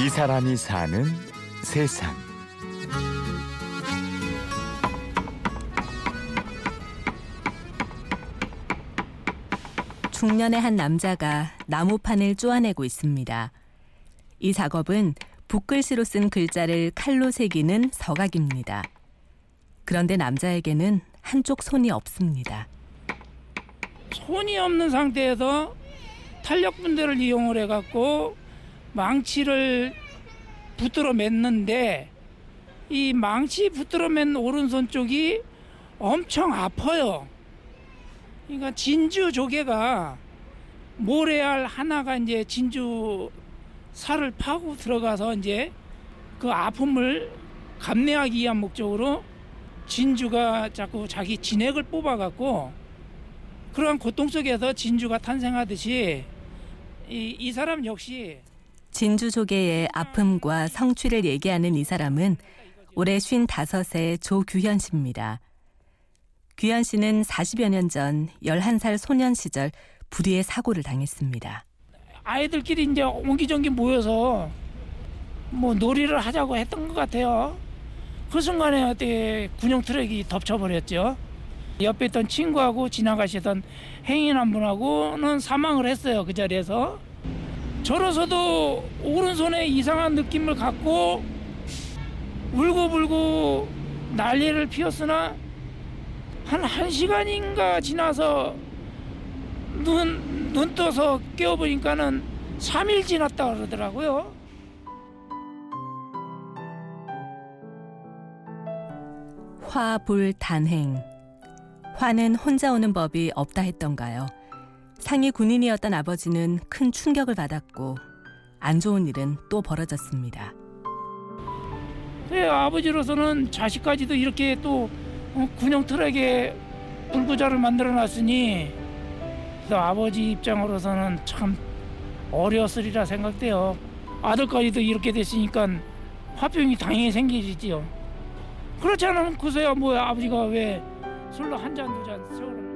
이 사람이 사는 세상. 중년의 한 남자가 나무판을 쪼아내고 있습니다. 이 작업은 붓글씨로 쓴 글자를 칼로 새기는 서각입니다. 그런데 남자에게는 한쪽 손이 없습니다. 손이 없는 상태에서 탄력 분대를 이용을 해갖고 망치를 붙들어 맸는데 이 망치 붙들어 맨 오른손 쪽이 엄청 아파요. 그러니까 진주 조개가 모래알 하나가 이제 진주 살을 파고 들어가서 이제 그 아픔을 감내하기 위한 목적으로 진주가 자꾸 자기 진액을 뽑아갖고 그러한 고통 속에서 진주가 탄생하듯이 이, 이 사람 역시 진주 조개의 아픔과 성취를 얘기하는 이 사람은 올해 55세 조규현 씨입니다. 규현 씨는 40여 년 전 11살 소년 시절 불의의 사고를 당했습니다. 아이들끼리 이제 옹기종기 모여서 뭐 놀이를 하자고 했던 것 같아요. 그 순간에 어떻게 군용 트럭이 덮쳐버렸죠. 옆에 있던 친구하고 지나가시던 행인 한 분하고는 사망을 했어요. 그 자리에서. 저로서도 오른손에 이상한 느낌을 갖고 울고불고 난리를 피웠으나 한 1시간인가 지나서 눈, 눈 떠서 깨워보니까는 3일 지났다 그러더라고요. 화불단행. 화는 혼자 오는 법이 없다 했던가요. 상위 군인이었던 아버지는 큰 충격을 받았고 안 좋은 일은 또 벌어졌습니다. 네, 아버지로서는 자식까지도 이렇게 또 어, 군용 트럭에 불구자를 만들어 놨으니 아버지 입장으로서는 참 어려웠으리라 생각돼요. 아들까지도 이렇게 됐으니까 화병이 당연히 생기지요. 그렇지 그새야 뭐야 아버지가 왜 술로 한 잔 두 잔 세월을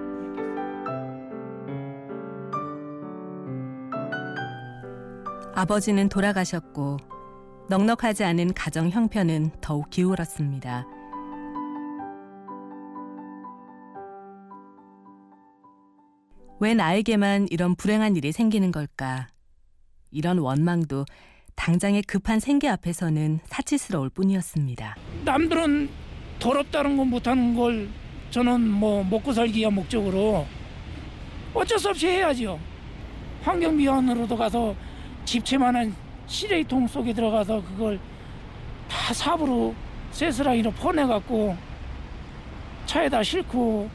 아버지는 돌아가셨고 넉넉하지 않은 가정 형편은 더욱 기울었습니다. 왜 나에게만 이런 불행한 일이 생기는 걸까? 이런 원망도 당장의 급한 생계 앞에서는 사치스러울 뿐이었습니다. 남들은 더럽다는 건 못하는 걸 저는 뭐 먹고 살기 위한 목적으로 어쩔 수 없이 해야죠. 환경미화원으로도 가서 집채만한 시레기통 속에 들어가서 그걸 다 삽으로 쇠스라기로 퍼내갖고 차에다 싣고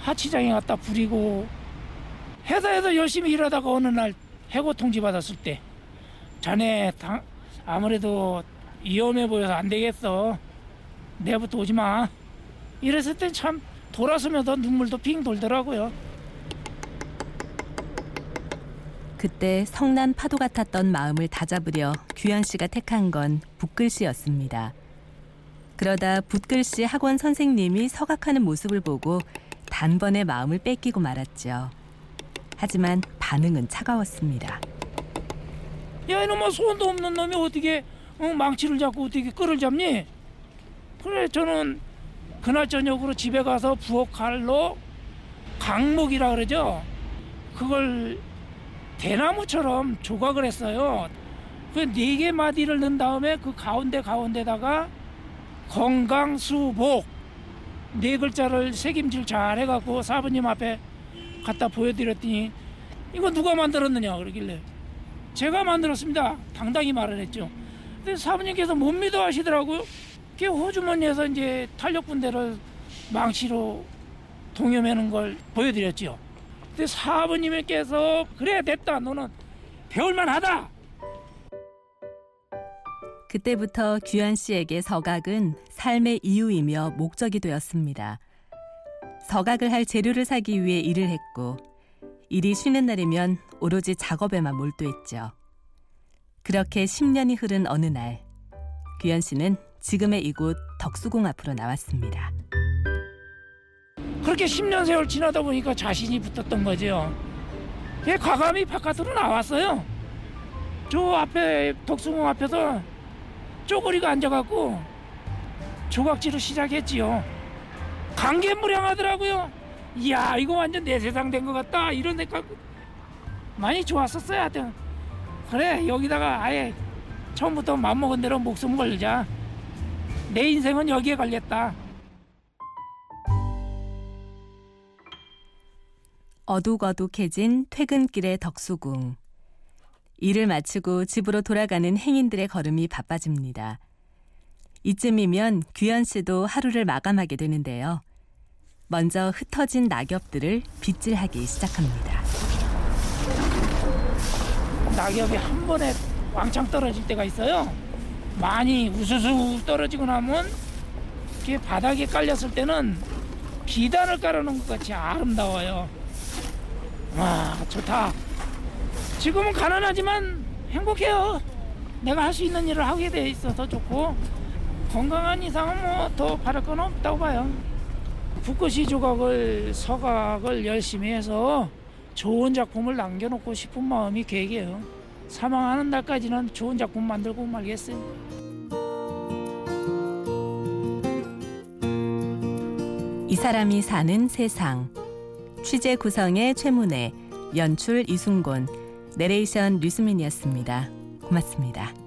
하치장에 갖다 부리고 회사에서 열심히 일하다가 어느 날 해고 통지 받았을 때 자네 당, 아무래도 위험해 보여서 안 되겠어. 내부터 오지 마. 이랬을 땐 참 돌아서면서 눈물도 핑 돌더라고요 그때 성난 파도 같았던 마음을 다잡으려 규현 씨가 택한 건 붓글씨였습니다. 그러다 붓글씨 학원 선생님이 서각하는 모습을 보고 단번에 마음을 뺏기고 말았죠. 하지만 반응은 차가웠습니다. 야 이놈아 손도 없는 놈이 어떻게 어, 망치를 잡고 어떻게 끌을 잡니? 그래 저는 그날 저녁으로 집에 가서 부엌 칼로 강목이라 그러죠. 그걸 대나무처럼 조각을 했어요. 그 네 개 마디를 넣은 다음에 그 가운데 가운데다가 건강수복 네 글자를 색임질 잘 해갖고 사부님 앞에 갖다 보여드렸더니 이거 누가 만들었느냐 그러길래 제가 만들었습니다. 당당히 말을 했죠. 근데 사부님께서 못 믿어 하시더라고요. 그 호주머니에서 이제 탄력 분대를 망치로 동여매는 걸 보여드렸죠. 근데 사부님께서 그래 됐다 너는 배울만하다. 그때부터 규현 씨에게 서각은 삶의 이유이며 목적이 되었습니다. 서각을 할 재료를 사기 위해 일을 했고 일이 쉬는 날이면 오로지 작업에만 몰두했죠. 그렇게 10년이 흐른 어느 날 규현 씨는 지금의 이곳 덕수궁 앞으로 나왔습니다. 그렇게 10년 세월 지나다 보니까 자신이 붙었던 거죠. 예, 과감히 바깥으로 나왔어요. 저 앞에 덕수궁 앞에서 쪼그리고 앉아갖고 조각질을 시작했지요. 강개무량하더라고요. 이야 이거 완전 내 세상 된 것 같다 이런 생각 많이 좋았었어요. 하여튼 그래 여기다가 아예 처음부터 맘먹은 대로 목숨 걸자. 내 인생은 여기에 걸렸다. 어둑어둑해진 퇴근길의 덕수궁. 일을 마치고 집으로 돌아가는 행인들의 걸음이 바빠집니다. 이쯤이면 규현 씨도 하루를 마감하게 되는데요. 먼저 흩어진 낙엽들을 빗질하기 시작합니다. 낙엽이 한 번에 왕창 떨어질 때가 있어요. 많이 우수수 떨어지고 나면 이렇게 바닥에 깔렸을 때는 비단을 깔아놓은 것 같이 아름다워요. 와 좋다. 지금은 가난하지만 행복해요. 내가 할 수 있는 일을 하게 돼 있어서 좋고 건강한 이상은 뭐 더 바랄 건 없다고 봐요. 붓고시 조각을 서각을 열심히 해서 좋은 작품을 남겨놓고 싶은 마음이 계획이에요. 사망하는 날까지는 좋은 작품 만들고 말겠어요. 이 사람이 사는 세상. 취재 구성의 최문혜, 연출 이순곤, 내레이션 류수민이었습니다. 고맙습니다.